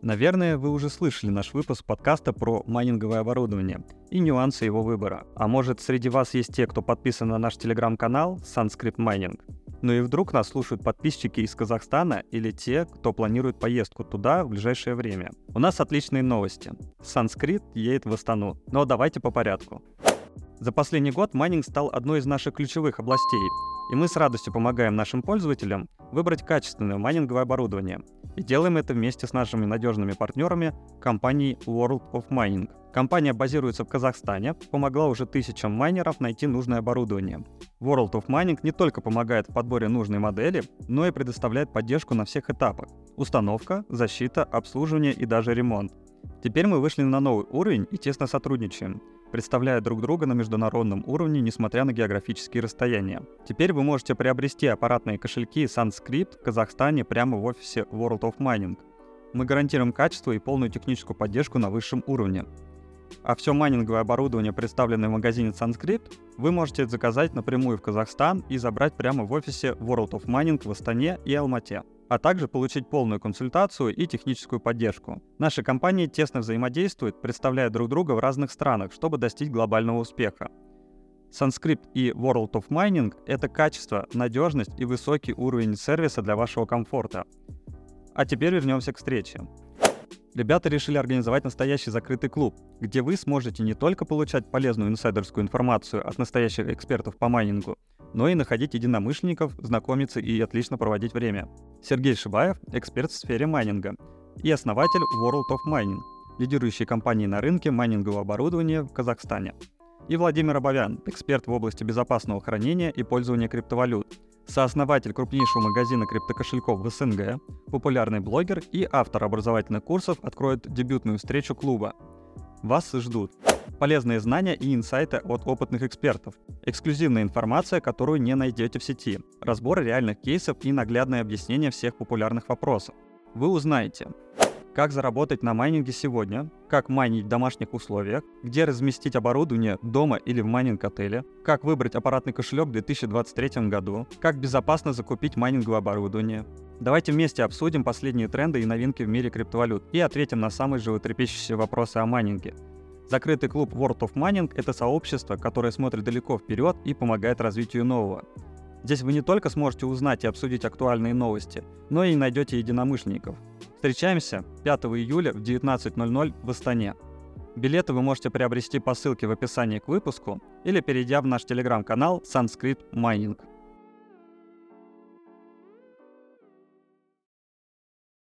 Наверное, вы уже слышали наш выпуск подкаста про майнинговое оборудование и нюансы его выбора. А может, среди вас есть те, кто подписан на наш телеграм-канал Sunscript Mining? Ну и вдруг нас слушают подписчики из Казахстана или те, кто планирует поездку туда в ближайшее время. У нас отличные новости. Санскрит едет в Астану. Но давайте по порядку. За последний год майнинг стал одной из наших ключевых областей, и мы с радостью помогаем нашим пользователям выбрать качественное майнинговое оборудование. И делаем это вместе с нашими надежными партнерами компанией World of Mining. Компания базируется в Казахстане, помогла уже тысячам майнеров найти нужное оборудование. World of Mining не только помогает в подборе нужной модели, но и предоставляет поддержку на всех этапах. Установка, защита, обслуживание и даже ремонт. Теперь мы вышли на новый уровень и тесно сотрудничаем представляя друг друга на международном уровне, несмотря на географические расстояния. Теперь вы можете приобрести аппаратные кошельки Sunscript в Казахстане прямо в офисе World of Mining. Мы гарантируем качество и полную техническую поддержку на высшем уровне. А все майнинговое оборудование, представленное в магазине Sunscript, вы можете заказать напрямую в Казахстан и забрать прямо в офисе World of Mining в Астане и Алмате а также получить полную консультацию и техническую поддержку. Наши компании тесно взаимодействуют, представляя друг друга в разных странах, чтобы достичь глобального успеха. Sunscript и World of Mining — это качество, надежность и высокий уровень сервиса для вашего комфорта. А теперь вернемся к встрече. Ребята решили организовать настоящий закрытый клуб, где вы сможете не только получать полезную инсайдерскую информацию от настоящих экспертов по майнингу, но и находить единомышленников, знакомиться и отлично проводить время. Сергей Шибаев – эксперт в сфере майнинга и основатель World of Mining, лидирующей компании на рынке майнингового оборудования в Казахстане. И Владимир Абовян – эксперт в области безопасного хранения и пользования криптовалют, сооснователь крупнейшего магазина криптокошельков в СНГ, популярный блогер и автор образовательных курсов откроет дебютную встречу клуба. Вас ждут полезные знания и инсайты от опытных экспертов, эксклюзивная информация, которую не найдете в сети, разбор реальных кейсов и наглядное объяснение всех популярных вопросов. Вы узнаете, как заработать на майнинге сегодня, как майнить в домашних условиях, где разместить оборудование дома или в майнинг-отеле, как выбрать аппаратный кошелек в 2023 году, как безопасно закупить майнинговое оборудование. Давайте вместе обсудим последние тренды и новинки в мире криптовалют и ответим на самые животрепещущие вопросы о майнинге. Закрытый клуб World of Mining — это сообщество, которое смотрит далеко вперед и помогает развитию нового. Здесь вы не только сможете узнать и обсудить актуальные новости, но и найдете единомышленников. Встречаемся 5 июля в 19.00 в Астане. Билеты вы можете приобрести по ссылке в описании к выпуску или перейдя в наш телеграм-канал Sanskrit Mining.